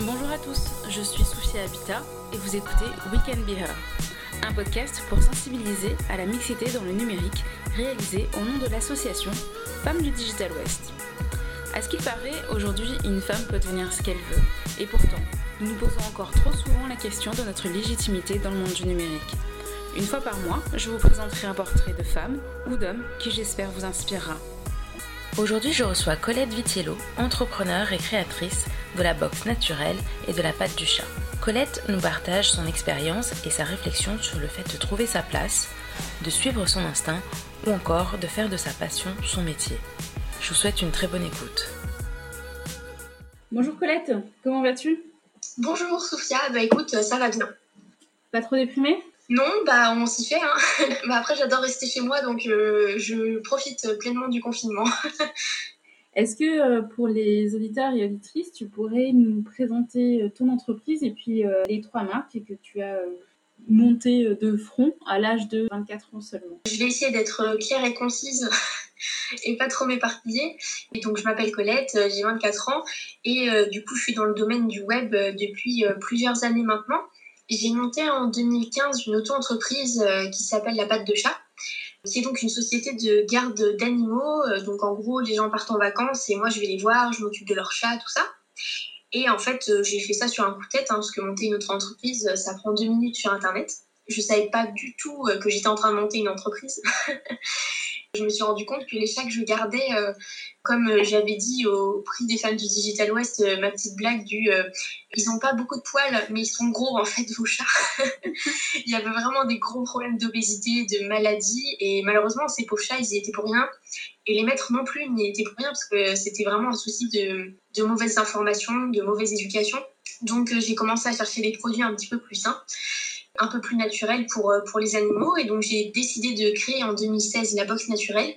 Bonjour à tous, je suis Sophia Habitat et vous écoutez We Can Be Her, un podcast pour sensibiliser à la mixité dans le numérique réalisé au nom de l'association Femmes du Digital West. À ce qu'il paraît, aujourd'hui, une femme peut devenir ce qu'elle veut, et pourtant, nous nous posons encore trop souvent la question de notre légitimité dans le monde du numérique. Une fois par mois, je vous présenterai un portrait de femme ou d'homme qui j'espère vous inspirera. Aujourd'hui, je reçois Colette Vitiello, entrepreneure et créatrice de la boxe naturelle et de la pâte du chat. Colette nous partage son expérience et sa réflexion sur le fait de trouver sa place, de suivre son instinct ou encore de faire de sa passion son métier. Je vous souhaite une très bonne écoute. Bonjour Colette, comment vas-tu? Bonjour Sophia, bah écoute, ça va bien. Pas trop déprimée? Non, bah on s'y fait. Hein. bah, après, j'adore rester chez moi, donc euh, je profite pleinement du confinement. Est-ce que euh, pour les auditeurs et auditrices, tu pourrais nous présenter euh, ton entreprise et puis les trois marques que tu as montées de front à l'âge de 24 ans seulement? Je vais essayer d'être claire et concise et pas trop m'éparpiller. Et donc, je m'appelle Colette, j'ai 24 ans et du coup, je suis dans le domaine du web depuis plusieurs années maintenant. J'ai monté en 2015 une auto-entreprise euh, qui s'appelle La Patte de Chat. C'est donc une société de garde d'animaux. Euh, donc en gros, les gens partent en vacances et moi je vais les voir, je m'occupe de leur chat, tout ça. Et en fait, euh, j'ai fait ça sur un coup de tête, hein, parce que monter une autre entreprise, ça prend deux minutes sur Internet. Je savais pas du tout que j'étais en train de monter une entreprise. je me suis rendu compte que les chats que je gardais, comme euh, j'avais dit au prix des femmes du Digital West, euh, ma petite blague du euh, ils n'ont pas beaucoup de poils, mais ils sont gros en fait, vos chats. il y avait vraiment des gros problèmes d'obésité, de maladie, et malheureusement, ces pauvres chats, ils y étaient pour rien. Et les maîtres non plus n'y étaient pour rien, parce que c'était vraiment un souci de, de mauvaises informations, de mauvaise éducation. Donc j'ai commencé à chercher des produits un petit peu plus sains un peu plus naturel pour, euh, pour les animaux. Et donc, j'ai décidé de créer en 2016 la Box Naturelle,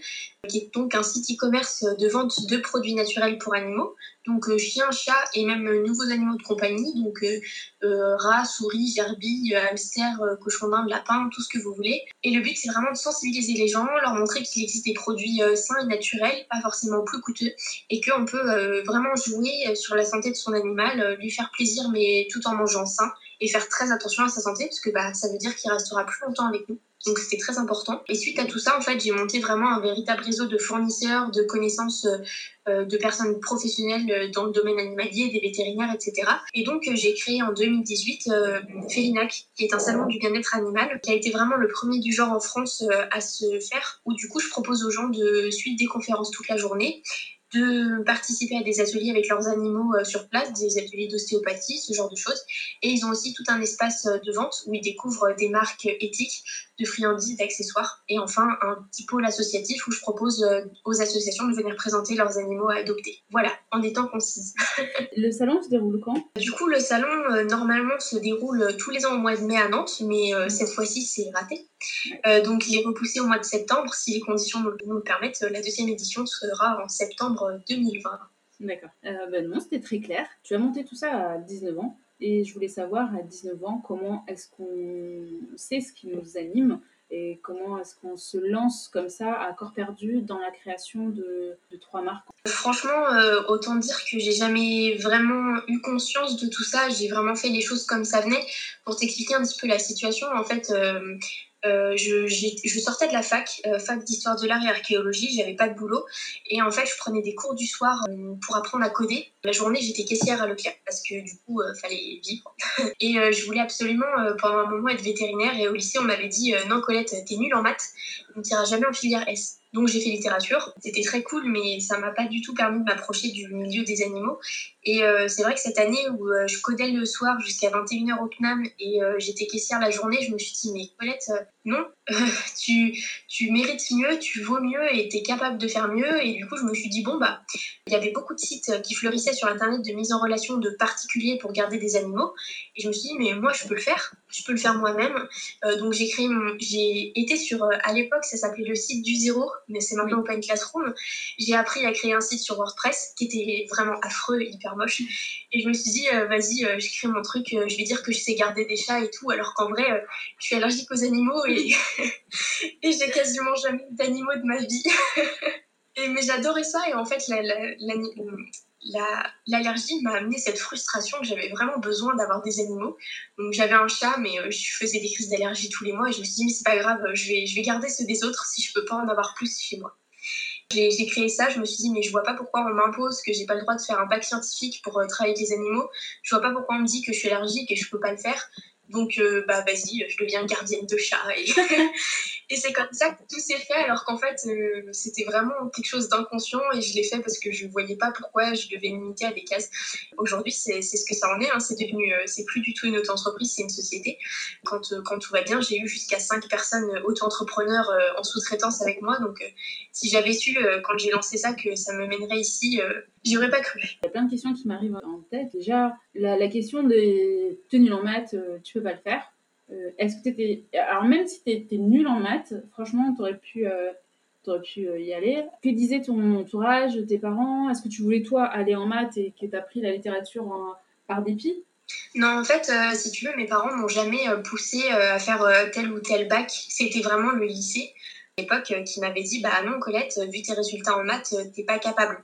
qui est donc un site e-commerce de vente de produits naturels pour animaux. Donc, euh, chiens, chats et même nouveaux animaux de compagnie. Donc, euh, rats, souris, gerbilles, hamsters, cochons d'Inde, lapins, tout ce que vous voulez. Et le but, c'est vraiment de sensibiliser les gens, leur montrer qu'il existe des produits sains et naturels, pas forcément plus coûteux, et qu'on peut vraiment jouer sur la santé de son animal, lui faire plaisir, mais tout en mangeant sain et faire très attention à sa santé parce que bah, ça veut dire qu'il restera plus longtemps avec nous. Donc c'était très important. Et suite à tout ça, en fait, j'ai monté vraiment un véritable réseau de fournisseurs, de connaissances euh, de personnes professionnelles euh, dans le domaine animalier, des vétérinaires, etc. Et donc euh, j'ai créé en 2018 euh, Felinac, qui est un salon du bien-être animal, qui a été vraiment le premier du genre en France à se faire, où du coup je propose aux gens de suivre des conférences toute la journée de participer à des ateliers avec leurs animaux euh, sur place, des ateliers d'ostéopathie, ce genre de choses. Et ils ont aussi tout un espace euh, de vente où ils découvrent des marques éthiques de friandises, d'accessoires. Et enfin, un petit pôle associatif où je propose euh, aux associations de venir présenter leurs animaux à adopter. Voilà, en étant concise. le salon se déroule quand? Du coup, le salon, normalement, se déroule tous les ans au mois de mai à Nantes, mais cette fois-ci, c'est raté. Donc, il est repoussé au mois de septembre. Si les conditions nous le permettent, la deuxième édition sera en septembre 2020. D'accord. Euh, ben non, c'était très clair. Tu as monté tout ça à 19 ans. Et je voulais savoir, à 19 ans, comment est-ce qu'on sait ce qui nous anime et comment est-ce qu'on se lance comme ça à corps perdu dans la création de, trois marques? Franchement, euh, autant dire que j'ai jamais vraiment eu conscience de tout ça. J'ai vraiment fait les choses comme ça venait. Pour t'expliquer un petit peu la situation, en fait, euh, euh, je, je, sortais de la fac, euh, fac d'histoire de l'art et archéologie, j'avais pas de boulot. Et en fait, je prenais des cours du soir euh, pour apprendre à coder. La journée, j'étais caissière à Leclerc parce que du coup, fallait vivre. et je voulais absolument, pendant un moment, être vétérinaire. Et au lycée, on m'avait dit Non, Colette, t'es nulle en maths, on ne tira jamais en filière S. Donc j'ai fait littérature. C'était très cool, mais ça m'a pas du tout permis de m'approcher du milieu des animaux. Et euh, c'est vrai que cette année où euh, je codais le soir jusqu'à 21h au CNAM et euh, j'étais caissière la journée, je me suis dit, mais Colette, non, tu, tu mérites mieux, tu vaux mieux et tu es capable de faire mieux. Et du coup, je me suis dit, bon, bah, il y avait beaucoup de sites qui fleurissaient sur Internet de mise en relation de particuliers pour garder des animaux. Et je me suis dit, mais moi, je peux le faire, je peux le faire moi-même. donc j'ai créé mon... J'ai été sur... à l'époque, ça s'appelait le site du zéro, mais c'est maintenant Open Classroom. J'ai appris à créer un site sur WordPress qui était vraiment affreux, hyper moche. Et je me suis dit, euh, vas-y, euh, j'écris mon truc, euh, je vais dire que je sais garder des chats et tout, alors qu'en vrai, je suis allergique aux animaux et, et j'ai quasiment jamais d'animaux de ma vie. et, mais j'adorais ça et en fait, la, l'allergie m'a amené cette frustration que j'avais vraiment besoin d'avoir des animaux. Donc j'avais un chat, mais je faisais des crises d'allergie tous les mois et je me suis dit, mais c'est pas grave, je vais, garder ceux des autres si je peux pas en avoir plus chez moi. J'ai créé ça, je me suis dit, mais je vois pas pourquoi on m'impose que j'ai pas le droit de faire un bac scientifique pour travailler avec les animaux. Je vois pas pourquoi on me dit que je suis allergique et je peux pas le faire. Donc, euh, bah, vas-y, je deviens gardienne de chat. Et, c'est comme ça que tout s'est fait, alors qu'en fait, euh, c'était vraiment quelque chose d'inconscient et je l'ai fait parce que je ne voyais pas pourquoi je devais limiter à des cases. Aujourd'hui, c'est ce que ça en est. Hein. C'est devenu, euh, c'est plus du tout une auto-entreprise, c'est une société. Quand, quand tout va bien, j'ai eu jusqu'à 5 personnes auto-entrepreneurs en sous-traitance avec moi. Donc, si j'avais su, quand j'ai lancé ça, que ça me mènerait ici, J'y aurais pas cru. Il y a plein de questions qui m'arrivent en tête. Déjà, la, question des tenues en maths, tu pas le faire. Euh, est-ce que t'étais. Alors, même si tu étais nul en maths, franchement, tu aurais pu, euh, aurais pu y aller. Que disait ton entourage, tes parents? Est-ce que tu voulais, toi, aller en maths et que tu as pris la littérature par dépit? Non, en fait, si tu veux, mes parents m'ont jamais poussé à faire tel ou tel bac. C'était vraiment le lycée, à l'époque, qui m'avait dit Bah non, Colette, vu tes résultats en maths, t'es pas capable.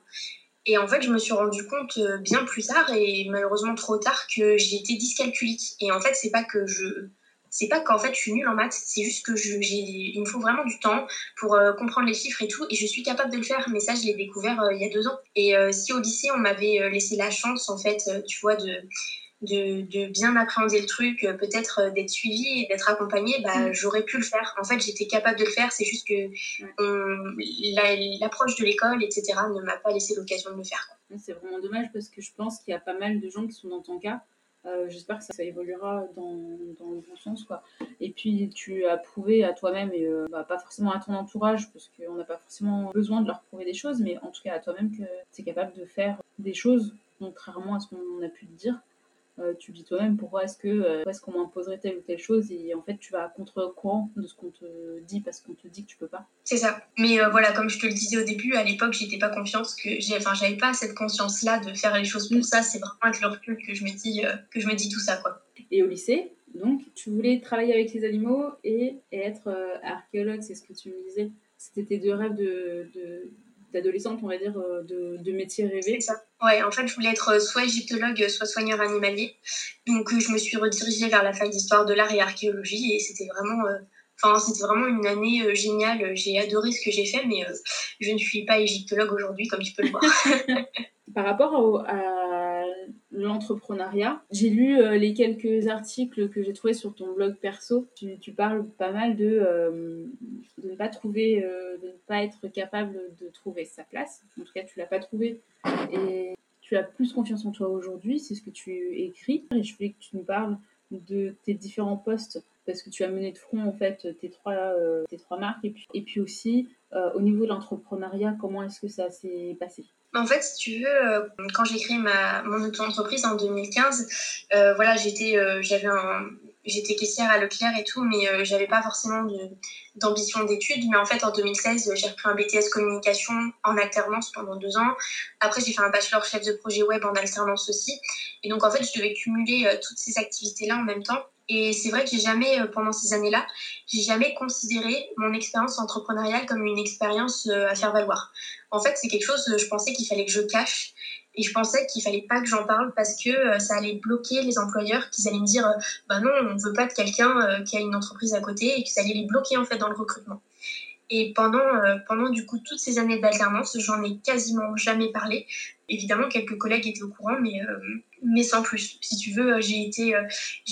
Et en fait, je me suis rendu compte euh, bien plus tard et malheureusement trop tard que j'ai été dyscalculique. Et en fait, c'est pas que je c'est pas qu'en fait je suis nulle en maths, c'est juste que je, j'ai, il me faut vraiment du temps pour euh, comprendre les chiffres et tout, et je suis capable de le faire. Mais ça, je l'ai découvert euh, il y a deux ans. Et si au lycée on m'avait laissé la chance, en fait, tu vois, de de, bien appréhender le truc, euh, peut-être euh, d'être suivi et d'être accompagné, bah, mm. j'aurais pu le faire. En fait, j'étais capable de le faire, c'est juste que l'approche de l'école, etc., ne m'a pas laissé l'occasion de le faire. C'est vraiment dommage parce que je pense qu'il y a pas mal de gens qui sont dans ton cas. Euh, j'espère que ça, évoluera dans, dans, le bon sens. Quoi. Et puis, tu as prouvé à toi-même, et bah, pas forcément à ton entourage, parce qu'on n'a pas forcément besoin de leur prouver des choses, mais en tout cas à toi-même que tu es capable de faire des choses, contrairement à ce qu'on a pu te dire. Euh, tu dis toi-même pourquoi est-ce que euh, est-ce qu'on m'imposerait telle ou telle chose et en fait tu vas à contre-courant de ce qu'on te dit parce qu'on te dit que tu peux pas. C'est ça. Mais euh, voilà, comme je te le disais au début, à l'époque j'étais pas confiance que j'ai, enfin j'avais pas cette conscience là de faire les choses pour ça. C'est vraiment avec le recul que je me dis que je me dis tout ça quoi. Et au lycée, donc tu voulais travailler avec les animaux et, être archéologue, c'est ce que tu me disais. C'était tes deux rêves de d'adolescente, on va dire, euh, de, de métier rêvé. Ça. Ouais, en fait, je voulais être soit égyptologue, soit soigneur animalier. Donc, euh, je me suis redirigée vers la fac d'histoire de l'art et archéologie et c'était vraiment. Euh, enfin, c'était vraiment une année géniale. J'ai adoré ce que j'ai fait, mais je ne suis pas égyptologue aujourd'hui, comme tu peux le voir. Par rapport à l'entrepreneuriat, j'ai lu euh, les quelques articles que j'ai trouvés sur ton blog perso. Tu, parles pas mal de, euh, de ne pas trouver, euh, de ne pas être capable de trouver sa place. En tout cas, tu l'as pas trouvé et tu as plus confiance en toi aujourd'hui. C'est ce que tu écris. Et je voulais que tu nous parles de tes différents postes parce que tu as mené de front en fait tes trois, tes trois marques et puis, et puis aussi au niveau de l'entrepreneuriat, comment est-ce que ça s'est passé? En fait, si tu veux, euh, quand j'ai créé ma, mon auto-entreprise en 2015, euh, voilà, j'étais, euh, j'avais caissière à Leclerc et tout, mais j'avais pas forcément d'ambition d'études. Mais en fait, en 2016, j'ai repris un BTS communication en alternance pendant deux ans. Après, j'ai fait un bachelor chef de projet web en alternance aussi. Et donc, en fait, je devais cumuler toutes ces activités-là en même temps. Et c'est vrai que j'ai jamais, pendant ces années-là, j'ai jamais considéré mon expérience entrepreneuriale comme une expérience à faire valoir. En fait, c'est quelque chose, je pensais qu'il fallait que je cache. Et je pensais qu'il fallait pas que j'en parle parce que euh, ça allait bloquer les employeurs, qu'ils allaient me dire, euh, bah non, on ne veut pas de quelqu'un euh, qui a une entreprise à côté et que ça allait les bloquer en fait dans le recrutement. Et pendant, pendant du coup toutes ces années d'alternance, j'en ai quasiment jamais parlé. Évidemment, quelques collègues étaient au courant, mais, mais sans plus. Si tu veux, j'ai été,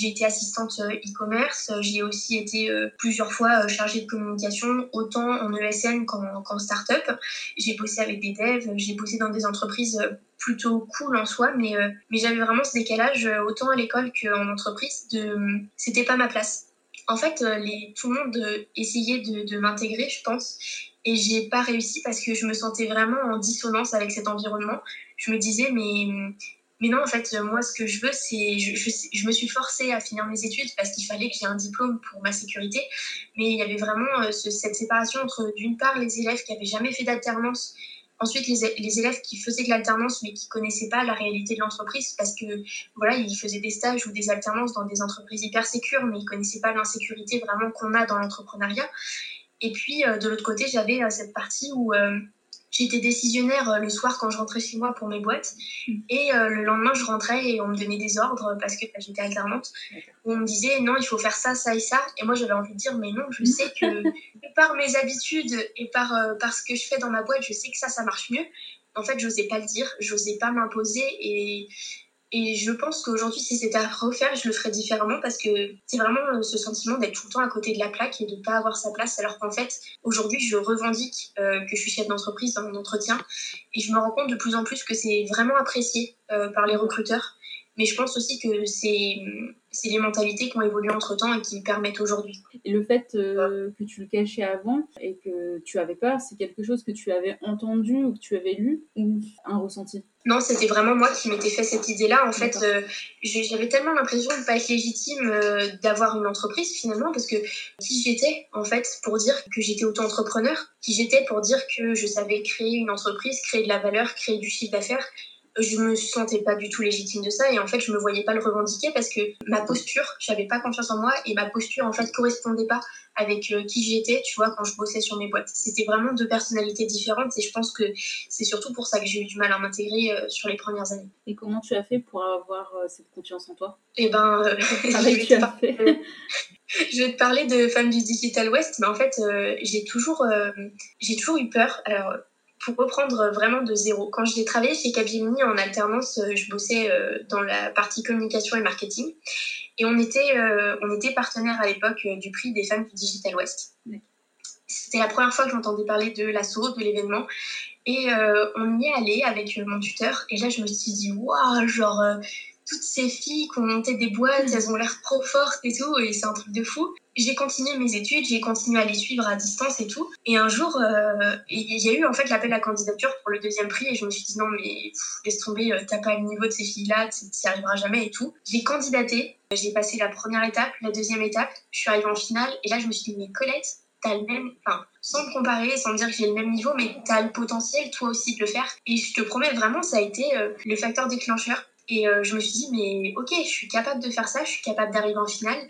été assistante e-commerce, j'ai aussi été plusieurs fois chargée de communication, autant en ESN qu'en start-up. J'ai bossé avec des devs, j'ai bossé dans des entreprises plutôt cool en soi, mais, mais j'avais vraiment ce décalage, autant à l'école qu'en entreprise, de c'était pas ma place. En fait, les, tout le monde essayait de, de m'intégrer, je pense, et j'ai pas réussi parce que je me sentais vraiment en dissonance avec cet environnement. Je me disais, mais non, en fait, moi, ce que je veux, c'est. Je, je, me suis forcée à finir mes études parce qu'il fallait que j'ai un diplôme pour ma sécurité. Mais il y avait vraiment euh, cette séparation entre, d'une part, les élèves qui n'avaient jamais fait d'alternance, ensuite, les, les, élèves qui faisaient de l'alternance mais qui connaissaient pas la réalité de l'entreprise parce que, voilà, ils faisaient des stages ou des alternances dans des entreprises hyper sécures, mais ils connaissaient pas l'insécurité vraiment qu'on a dans l'entrepreneuriat. Et puis, euh, de l'autre côté, j'avais euh, cette partie où J'étais décisionnaire euh, le soir quand je rentrais chez moi pour mes boîtes. Mm. Et euh, le lendemain, je rentrais et on me donnait des ordres parce que j'étais alternante. on me disait non, il faut faire ça, ça et ça. Et moi, j'avais envie de dire mais non, je sais que par mes habitudes et par, euh, par ce que je fais dans ma boîte, je sais que ça, ça marche mieux. En fait, je n'osais pas le dire, je n'osais pas m'imposer. Et et je pense qu'aujourd'hui, si c'était à refaire, je le ferais différemment parce que c'est vraiment euh, ce sentiment d'être tout le temps à côté de la plaque et de ne pas avoir sa place. Alors qu'en fait, aujourd'hui, je revendique euh, que je suis chef d'entreprise dans mon entretien et je me rends compte de plus en plus que c'est vraiment apprécié euh, par les recruteurs. Mais je pense aussi que c'est les mentalités qui ont évolué entre temps et qui permettent aujourd'hui. Et le fait que tu le cachais avant et que tu avais peur, c'est quelque chose que tu avais entendu ou que tu avais lu ou un ressenti? Non, c'était vraiment moi qui m'étais fait cette idée-là. En fait, euh, j'avais tellement l'impression de ne pas être légitime euh, d'avoir une entreprise finalement, parce que qui j'étais en fait pour dire que j'étais auto-entrepreneur, qui j'étais pour dire que je savais créer une entreprise, créer de la valeur, créer du chiffre d'affaires, je me sentais pas du tout légitime de ça et en fait je me voyais pas le revendiquer parce que ma posture j'avais pas confiance en moi et ma posture en fait correspondait pas avec euh, qui j'étais tu vois quand je bossais sur mes boîtes. C'était vraiment deux personnalités différentes et je pense que c'est surtout pour ça que j'ai eu du mal à m'intégrer euh, sur les premières années. Et comment tu as fait pour avoir euh, cette confiance en toi? Et eh ben je, vais te parler de Femmes du Digital West mais en fait j'ai toujours j'ai toujours eu peur. Alors pour reprendre vraiment de zéro. Quand j'ai travaillé chez Capgemini en alternance, euh, je bossais euh, dans la partie communication et marketing. Et on était, euh, on était partenaire à l'époque du prix des femmes du Digital West. C'était la première fois que j'entendais parler de l'assaut, de l'événement. Et on y est allé avec mon tuteur. Et là, je me suis dit, waouh, genre, toutes ces filles qui ont monté des boîtes, elles ont l'air trop fortes et tout, et c'est un truc de fou. J'ai continué mes études, j'ai continué à les suivre à distance et tout. Et un jour, euh, il y a eu en fait l'appel à candidature pour le deuxième prix, et je me suis dit non, mais laisse tomber, euh, t'as pas le niveau de ces filles-là, t'y arriveras jamais et tout. J'ai candidaté, j'ai passé la première étape, la deuxième étape, je suis arrivée en finale, et là je me suis dit, mais Colette, t'as le même, enfin, sans me comparer, sans me dire que j'ai le même niveau, mais t'as le potentiel, toi aussi, de le faire. Et je te promets, vraiment, ça a été euh, le facteur déclencheur. Et euh, je me suis dit, mais ok, je suis capable de faire ça, je suis capable d'arriver en finale,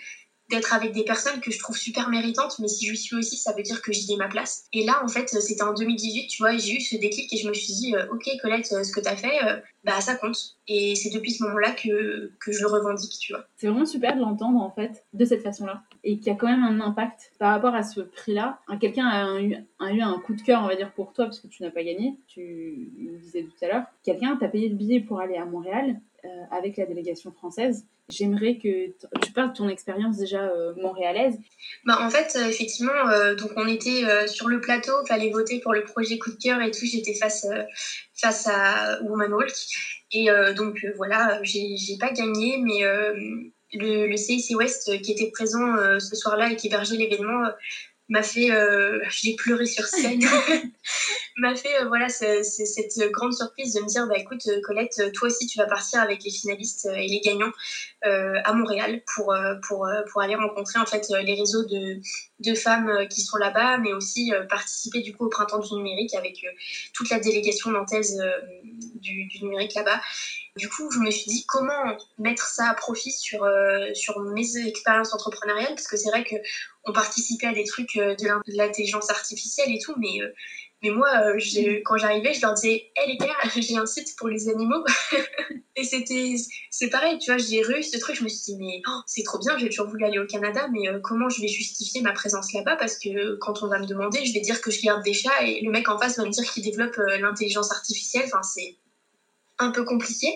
avec des personnes que je trouve super méritantes, mais si je suis aussi, ça veut dire que j'y ai ma place. Et là, en fait, c'était en 2018, tu vois, j'ai eu ce déclic et je me suis dit, euh, ok, Colette, euh, ce que tu as fait, bah ça compte. Et c'est depuis ce moment-là que, que je le revendique, tu vois. C'est vraiment super de l'entendre, en fait, de cette façon-là. Et qu'il y a quand même un impact par rapport à ce prix-là. Quelqu'un a, eu, un coup de cœur, on va dire, pour toi, parce que tu n'as pas gagné, tu le disais tout à l'heure. Quelqu'un t'a payé le billet pour aller à Montréal euh, avec la délégation française. J'aimerais que tu parles de ton expérience déjà euh, montréalaise. Bah, en fait, euh, effectivement, donc on était sur le plateau, il fallait voter pour le projet coup de cœur et tout. J'étais face, face à Woman Walk. Et donc voilà, j'ai pas gagné, mais le, CIC West qui était présent ce soir-là et qui hébergeait l'événement m'a fait, euh, j'ai pleuré sur scène, m'a fait euh, voilà c'est, cette grande surprise de me dire bah écoute euh, Colette, toi aussi tu vas partir avec les finalistes et les gagnants à Montréal pour pour pour aller rencontrer en fait les réseaux de de femmes qui sont là-bas, mais aussi participer du coup au printemps du numérique avec toute la délégation nantaise du, du numérique là-bas. Du coup, je me suis dit comment mettre ça à profit sur, sur mes expériences entrepreneuriales, parce que c'est vrai que on participait à des trucs euh, de l'intelligence artificielle et tout, mais, euh, mais moi, euh, quand j'arrivais, je leur disais Hé les gars, j'ai un site pour les animaux. et c'était, c'est pareil, tu vois, j'ai réussi ce truc, je me suis dit Mais oh, c'est trop bien, j'ai toujours voulu aller au Canada, mais comment je vais justifier ma présence là-bas? Parce que quand on va me demander, je vais dire que je garde des chats et le mec en face va me dire qu'il développe l'intelligence artificielle. Enfin, c'est un peu compliqué.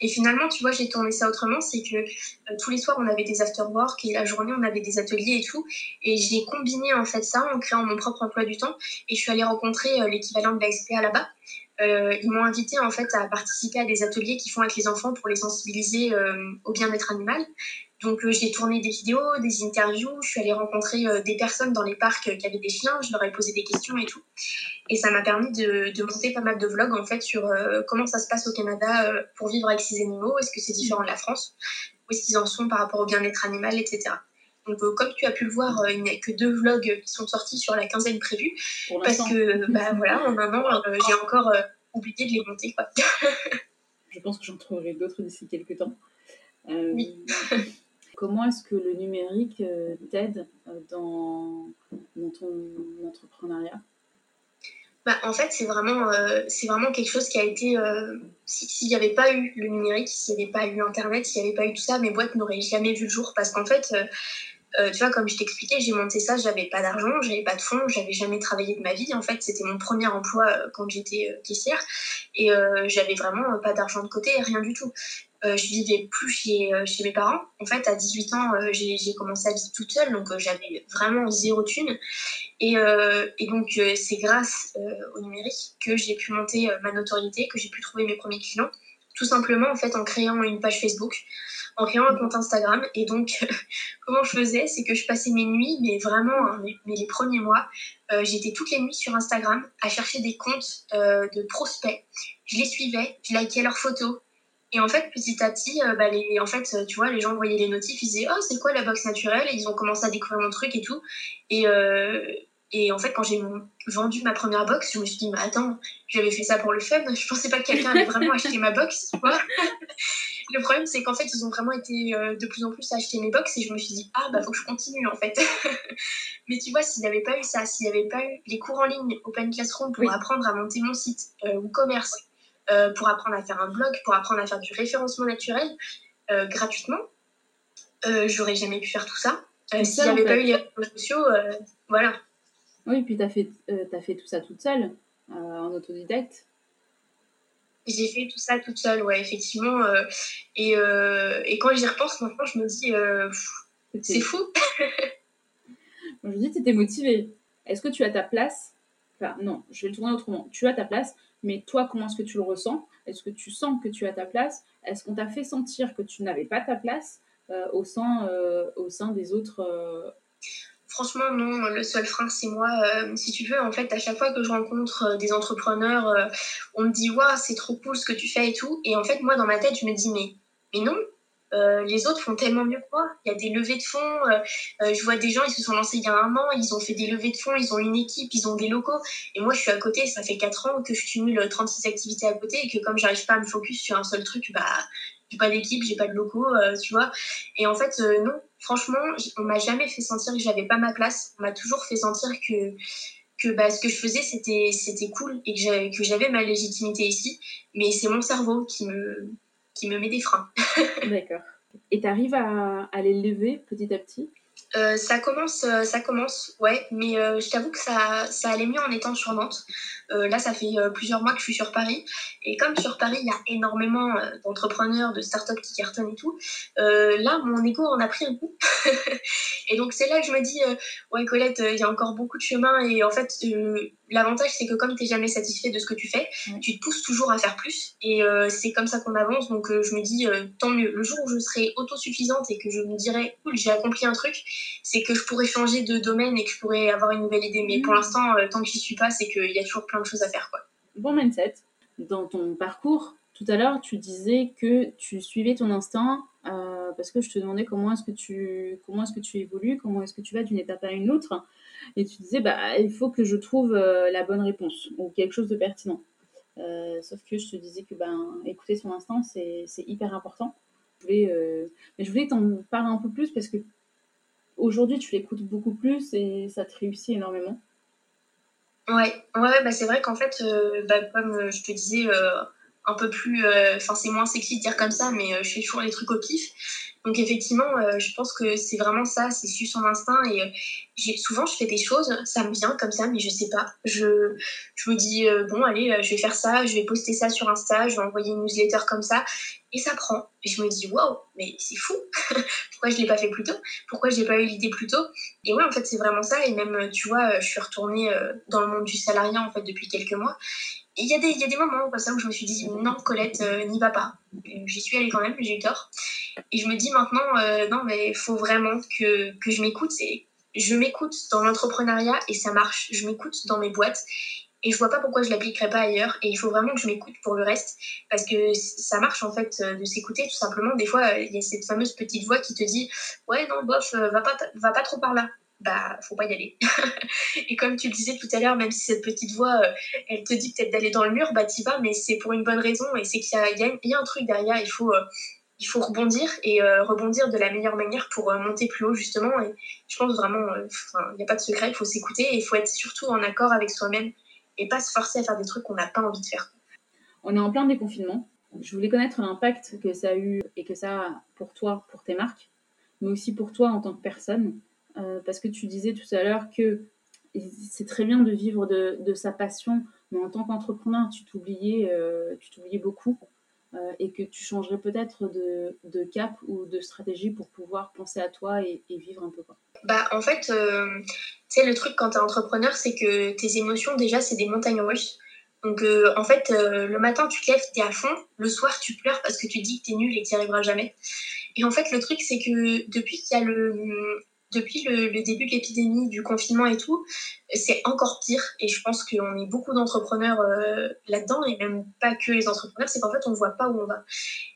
Et finalement, tu vois, j'ai tourné ça autrement, c'est que euh, tous les soirs, on avait des after-work et la journée, on avait des ateliers et tout. Et j'ai combiné en fait ça en créant mon propre emploi du temps. Et je suis allée rencontrer euh, l'équivalent de la SPA là-bas. Euh, ils m'ont invité en fait à participer à des ateliers qui font avec les enfants pour les sensibiliser au bien-être animal. Donc euh, j'ai tourné des vidéos, des interviews, je suis allée rencontrer euh, des personnes dans les parcs qui avaient des chiens, je leur ai posé des questions et tout. Et ça m'a permis de, de, monter pas mal de vlogs en fait sur euh, comment ça se passe au Canada pour vivre avec ces animaux, est-ce que c'est différent de la France, où est-ce qu'ils en sont par rapport au bien-être animal, etc. Donc comme tu as pu le voir, il n'y a que deux vlogs qui sont sortis sur la quinzaine prévue, parce que bah, voilà, en un an, j'ai encore oublié de les monter. Quoi. je pense que j'en trouverai d'autres d'ici quelques temps. oui. Comment est-ce que le numérique euh, t'aide euh, dans, ton entrepreneuriat? Bah, en fait, c'est vraiment, euh, c'est vraiment quelque chose qui a été. S'il n'y avait pas eu le numérique, s'il n'y avait pas eu Internet, s'il n'y avait pas eu tout ça, mes boîtes n'auraient jamais vu le jour. Parce qu'en fait, tu vois, comme je t'expliquais, j'ai monté ça, j'avais pas d'argent, j'avais pas de fonds, j'avais jamais travaillé de ma vie. En fait, c'était mon premier emploi quand j'étais caissière. Et j'avais vraiment pas d'argent de côté, rien du tout. Euh, je vivais plus chez, euh, chez mes parents. En fait, à 18 ans, euh, j'ai commencé à vivre toute seule, donc j'avais vraiment zéro thune. Et, et donc, c'est grâce au numérique que j'ai pu monter ma notoriété, que j'ai pu trouver mes premiers clients, tout simplement en fait en créant une page Facebook, en créant un compte Instagram. Et donc, comment je faisais, c'est que je passais mes nuits, mais vraiment, hein, mais, les premiers mois, j'étais toutes les nuits sur Instagram à chercher des comptes de prospects. Je les suivais, je likais leurs photos, et en fait, petit à petit, euh, bah, les, en fait, tu vois, les gens voyaient les notifs, ils disaient Oh, c'est quoi la box naturelle? Et ils ont commencé à découvrir mon truc et tout. Et, euh, et en fait, quand j'ai vendu ma première box, je me suis dit Mais attends, j'avais fait ça pour le fun. Je pensais pas que quelqu'un allait vraiment acheter ma box, tu vois. le problème, c'est qu'en fait, ils ont vraiment été euh, de plus en plus à acheter mes box et je me suis dit Ah, bah, faut que je continue en fait. Mais tu vois, s'il n'y avait pas eu ça, s'il n'y avait pas eu les cours en ligne Open Classroom pour apprendre à monter mon site ou commerce, euh, pour apprendre à faire un blog, pour apprendre à faire du référencement naturel euh, gratuitement. Euh, j'aurais jamais pu faire tout ça. S'il n'y avait pas eu les réseaux sociaux, voilà. Oui, puis tu as, fait, as fait tout ça toute seule, en autodidacte. J'ai fait tout ça toute seule, ouais, effectivement. et, et, quand j'y repense, maintenant, je me dis, c'est fou. je me dis, tu étais motivée. Est-ce que tu as ta place? Enfin, non, je vais le tourner autrement. Tu as ta place, mais toi, comment est-ce que tu le ressens? Est-ce que tu sens que tu as ta place? Est-ce qu'on t'a fait sentir que tu n'avais pas ta place euh, au, sein, euh, au sein des autres euh? Franchement, non. Le seul frein, c'est moi. si tu veux, en fait, à chaque fois que je rencontre des entrepreneurs, on me dit Waouh, c'est trop cool ce que tu fais et tout. Et en fait, moi, dans ma tête, je me dis mais non, euh, les autres font tellement mieux que moi. Il y a des levées de fonds. Euh, euh, je vois des gens, ils se sont lancés il y a un an, ils ont fait des levées de fonds, ils ont une équipe, ils ont des locaux. Et moi, je suis à côté, ça fait 4 ans que je cumule 36 activités à côté et que comme j'arrive pas à me focus sur un seul truc, bah, j'ai pas d'équipe, j'ai pas de locaux, tu vois. Et en fait, non, franchement, on m'a jamais fait sentir que j'avais pas ma place. On m'a toujours fait sentir que que bah, ce que je faisais c'était c'était cool et que j'avais ma légitimité ici mais c'est mon cerveau qui me qui me met des freins. D'accord. Et tu arrives à, à les lever petit à petit? Euh, ça commence, euh, ça commence, ouais, mais euh, je t'avoue que ça, ça allait mieux en étant sur Nantes. Là, ça fait plusieurs mois que je suis sur Paris. Et comme sur Paris, il y a énormément d'entrepreneurs, de startups qui cartonnent et tout, là, mon ego en a pris un coup. et donc, c'est là que je me dis, ouais, Colette, il y a encore beaucoup de chemin. Et en fait, l'avantage, c'est que comme tu n'es jamais satisfait de ce que tu fais, tu te pousses toujours à faire plus. Et c'est comme ça qu'on avance. Donc, je me dis, tant mieux. Le jour où je serai autosuffisante et que je me dirai, cool, j'ai accompli un truc, c'est que je pourrais changer de domaine et que je pourrais avoir une nouvelle idée. Mais pour mmh. l'instant, euh, tant que j'y suis pas, c'est qu'il y a toujours plein choses à faire. Quoi. Bon mindset. Dans ton parcours, tout à l'heure, tu disais que tu suivais ton instinct euh, parce que je te demandais comment est-ce que tu comment est-ce que tu évolues, comment est-ce que tu vas d'une étape à une autre, et tu disais bah il faut que je trouve euh, la bonne réponse ou quelque chose de pertinent. sauf que je te disais que ben écouter son instinct c'est hyper important. Je voulais, mais je voulais t'en parler un peu plus parce que aujourd'hui, tu l'écoutes beaucoup plus et ça te réussit énormément. Ouais, ouais, bah c'est vrai qu'en fait, euh, bah, comme euh, je te disais, euh, un peu plus. Enfin, c'est moins sexy de dire comme ça, mais je fais toujours les trucs au pif. Donc effectivement, euh, je pense que c'est vraiment ça, c'est suivre son instinct. Et euh, souvent, je fais des choses, ça me vient comme ça, mais je sais pas. Je, je me dis, euh, bon, allez, je vais faire ça, je vais poster ça sur Insta, je vais envoyer une newsletter comme ça. Et ça prend. Et je me dis, waouh, mais c'est fou. Pourquoi je l'ai pas fait plus tôt? Pourquoi j'ai pas eu l'idée plus tôt? Et ouais, en fait, c'est vraiment ça. Et même, tu vois, je suis retournée dans le monde du salariat, en fait, depuis quelques mois. Il y, a des, y a des moments comme ça où je me suis dit, non, Colette, n'y va pas. J'y suis allée quand même, j'ai eu tort. Et je me dis maintenant, euh, non, mais il faut vraiment que, que je m'écoute. Et je m'écoute dans l'entrepreneuriat et ça marche. Je m'écoute dans mes boîtes et je vois pas pourquoi je l'appliquerais pas ailleurs. Et il faut vraiment que je m'écoute pour le reste parce que ça marche en fait euh, de s'écouter tout simplement. Des fois, il y a cette fameuse petite voix qui te dit, ouais, non, bof, euh, va pas, va pas trop par là bah faut pas y aller. et comme tu le disais tout à l'heure, même si cette petite voix, elle te dit peut-être d'aller dans le mur, bah t'y vas, mais c'est pour une bonne raison et c'est qu'il y, y, a un truc derrière, il faut, il faut rebondir et euh, rebondir de la meilleure manière pour euh, monter plus haut justement. Et je pense vraiment, euh, il n'y a pas de secret, il faut s'écouter et il faut être surtout en accord avec soi-même et pas se forcer à faire des trucs qu'on n'a pas envie de faire. On est en plein déconfinement. Je voulais connaître l'impact que ça a eu et que ça a pour toi, pour tes marques, mais aussi pour toi en tant que personne. Euh, parce que tu disais tout à l'heure que c'est très bien de vivre de, sa passion, mais en tant qu'entrepreneur, tu t'oubliais, euh, tu t'oubliais beaucoup euh, et que tu changerais peut-être de, cap ou de stratégie pour pouvoir penser à toi et, vivre un peu. Bah en fait, tu sais le truc quand tu es entrepreneur, c'est que tes émotions déjà c'est des montagnes russes. Donc en fait, le matin tu te lèves, t'es à fond, le soir tu pleures parce que tu dis que t'es nul et que t'y arriveras jamais. Et en fait le truc c'est que depuis qu'il y a le depuis le, début de l'épidémie, du confinement et tout, c'est encore pire. Et je pense qu'on est beaucoup d'entrepreneurs euh, là-dedans, et même pas que les entrepreneurs, c'est qu'en fait, on ne voit pas où on va.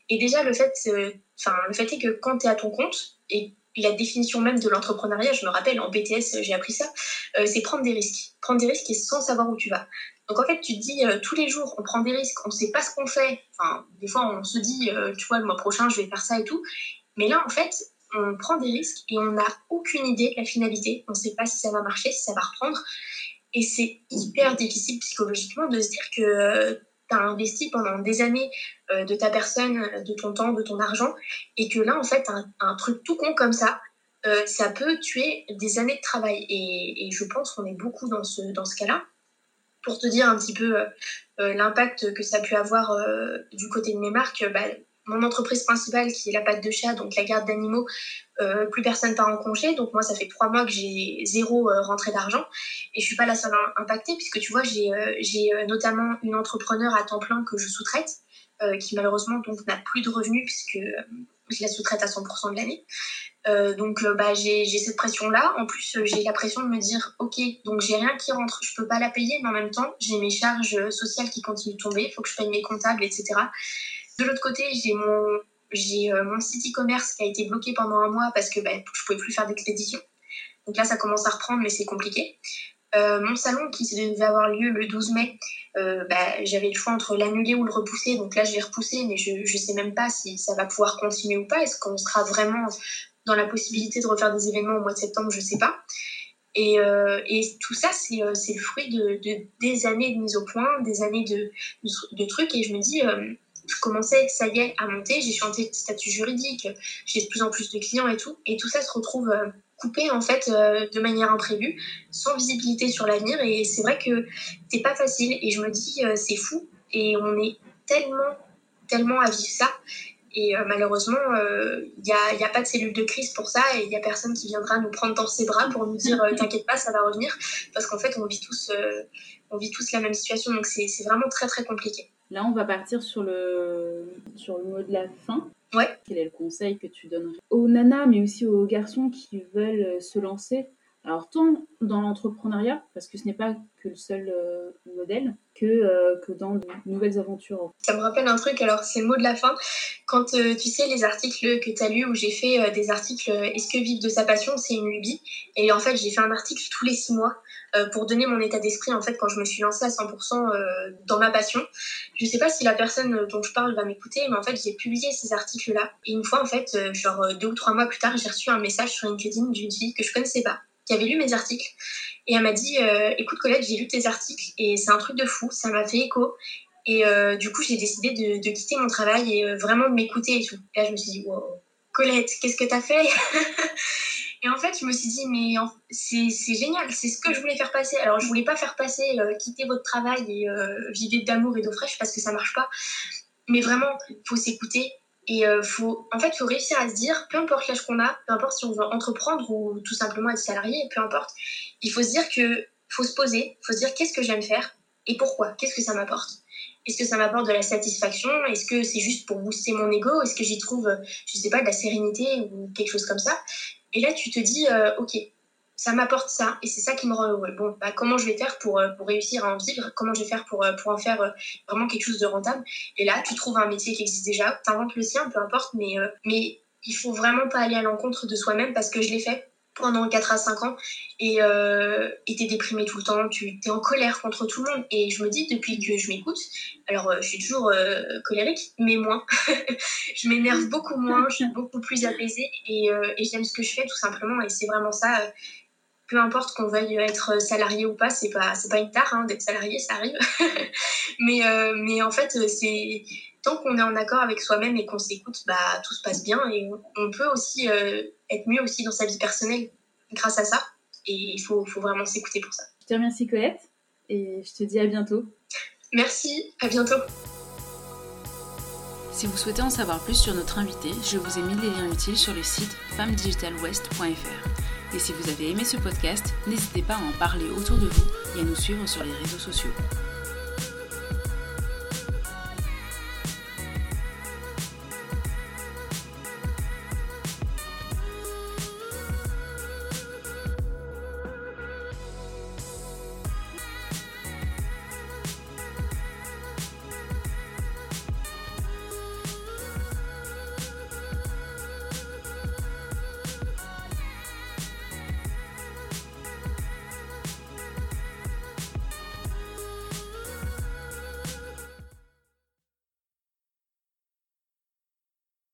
Et déjà, le fait, euh, enfin, le fait est que quand tu es à ton compte, et la définition même de l'entrepreneuriat, je me rappelle, en BTS, j'ai appris ça, euh, c'est prendre des risques. Prendre des risques et sans savoir où tu vas. Donc en fait, tu te dis, tous les jours, on prend des risques, on ne sait pas ce qu'on fait. Enfin, des fois, on se dit, tu vois, le mois prochain, je vais faire ça et tout. Mais là, en fait, on prend des risques et on n'a aucune idée de la finalité. On ne sait pas si ça va marcher, si ça va reprendre. Et c'est hyper difficile psychologiquement de se dire que euh, tu as investi pendant des années euh, de ta personne, de ton temps, de ton argent, et que là, en fait, un, truc tout con comme ça, euh, ça peut tuer des années de travail. Et, je pense qu'on est beaucoup dans ce, dans ce cas-là. Pour te dire un petit peu l'impact que ça a pu avoir du côté de mes marques, bah, mon entreprise principale qui est la pâte de chat, donc la garde d'animaux, euh, plus personne part en congé. Donc moi, ça fait trois mois que j'ai zéro euh, rentrée d'argent et je suis pas la seule impactée puisque tu vois, j'ai euh, notamment une entrepreneur à temps plein que je sous-traite qui malheureusement donc n'a plus de revenus puisque je la sous-traite à 100% de l'année. donc bah, j'ai cette pression-là. En plus, j'ai la pression de me dire, ok, donc j'ai rien qui rentre, je peux pas la payer, mais en même temps, j'ai mes charges sociales qui continuent de tomber, il faut que je paye mes comptables, etc. De l'autre côté, j'ai euh, mon site e-commerce qui a été bloqué pendant un mois parce que bah, je pouvais plus faire d'expédition. Donc là, ça commence à reprendre, mais c'est compliqué. Euh, mon salon qui devait avoir lieu le 12 mai, euh, bah, j'avais le choix entre l'annuler ou le repousser. Donc là, je vais repousser, mais je ne sais même pas si ça va pouvoir continuer ou pas. Est-ce qu'on sera vraiment dans la possibilité de refaire des événements au mois de septembre? Je ne sais pas. Et, tout ça, c'est le fruit de, de, des années de mise au point, des années de, trucs. Et je me dis, je commençais, ça y est, à monter, j'ai chanté de statut juridique, j'ai de plus en plus de clients et tout, et tout ça se retrouve euh, coupé en fait euh, de manière imprévue, sans visibilité sur l'avenir, et c'est vrai que c'est pas facile, et je me dis euh, c'est fou, et on est tellement, tellement à vivre ça, et malheureusement, il n'y a, y a, pas de cellule de crise pour ça, et il n'y a personne qui viendra nous prendre dans ses bras pour nous dire t'inquiète pas, ça va revenir, parce qu'en fait on vit tous, on vit tous la même situation, donc c'est vraiment très très compliqué. Là, on va partir sur le, sur le mot de la fin. Ouais. Quel est le conseil que tu donnerais aux nanas, mais aussi aux garçons qui veulent se lancer alors, tant dans l'entrepreneuriat, parce que ce n'est pas que le seul euh, modèle, que, euh, que dans de nouvelles aventures. Ça me rappelle un truc, alors c'est le mot de la fin. Quand euh, tu sais, les articles que tu as lus, où j'ai fait des articles Est-ce que vivre de sa passion, c'est une lubie Et en fait, j'ai fait un article tous les six mois pour donner mon état d'esprit, en fait, quand je me suis lancée à 100% dans ma passion. Je sais pas si la personne dont je parle va m'écouter, mais en fait, j'ai publié ces articles-là. Et une fois, en fait, genre deux ou trois mois plus tard, j'ai reçu un message sur LinkedIn d'une fille que je connaissais pas qui avait lu mes articles. Et elle m'a dit euh, Écoute, Colette, j'ai lu tes articles et c'est un truc de fou, ça m'a fait écho. Et euh, du coup, j'ai décidé de, quitter mon travail et euh, vraiment de m'écouter et tout. Et là, je me suis dit Wow, Colette, qu'est-ce que t'as fait? Et en fait, je me suis dit Mais c'est génial, c'est ce que je voulais faire passer. Alors, je voulais pas faire passer quitter votre travail et vivre d'amour et d'eau fraîche parce que ça marche pas. Mais vraiment, il faut s'écouter et euh, faut, en fait, faut réussir à se dire, peu importe l'âge qu'on a, peu importe si on veut entreprendre ou tout simplement être salarié, peu importe, il faut se dire que faut se poser, faut se dire qu'est-ce que j'aime faire et pourquoi, qu'est-ce que ça m'apporte. Est-ce que ça m'apporte de la satisfaction? Est-ce que c'est juste pour booster mon ego? Est-ce que j'y trouve, je sais pas, de la sérénité ou quelque chose comme ça? Et là, tu te dis, euh, ok, ça m'apporte ça et c'est ça qui me rend heureux. Bon, bah, comment je vais faire pour, euh, pour réussir à en vivre? Comment je vais faire pour, euh, pour en faire euh, vraiment quelque chose de rentable? Et là, tu trouves un métier qui existe déjà, tu inventes le sien, peu importe, mais, mais il faut vraiment pas aller à l'encontre de soi-même parce que je l'ai fait pendant 4 à 5 ans et euh, t'es déprimé tout le temps, tu es en colère contre tout le monde. Et je me dis, depuis que je m'écoute, alors je suis toujours colérique, mais moins. je m'énerve beaucoup moins, je suis beaucoup plus apaisée et j'aime ce que je fais tout simplement. Et c'est vraiment ça peu importe qu'on veuille être salarié ou pas, c'est pas c'est pas une tare hein, d'être salarié, ça arrive. mais euh, mais en fait, c'est tant qu'on est en accord avec soi-même et qu'on s'écoute, bah tout se passe bien et on, peut aussi euh, être mieux aussi dans sa vie personnelle grâce à ça. Et il faut, faut vraiment s'écouter pour ça. Je te remercie Colette et je te dis à bientôt. Merci, à bientôt. Si vous souhaitez en savoir plus sur notre invité, je vous ai mis les liens utiles sur le site femmedigitalwest.fr. Et si vous avez aimé ce podcast, n'hésitez pas à en parler autour de vous et à nous suivre sur les réseaux sociaux.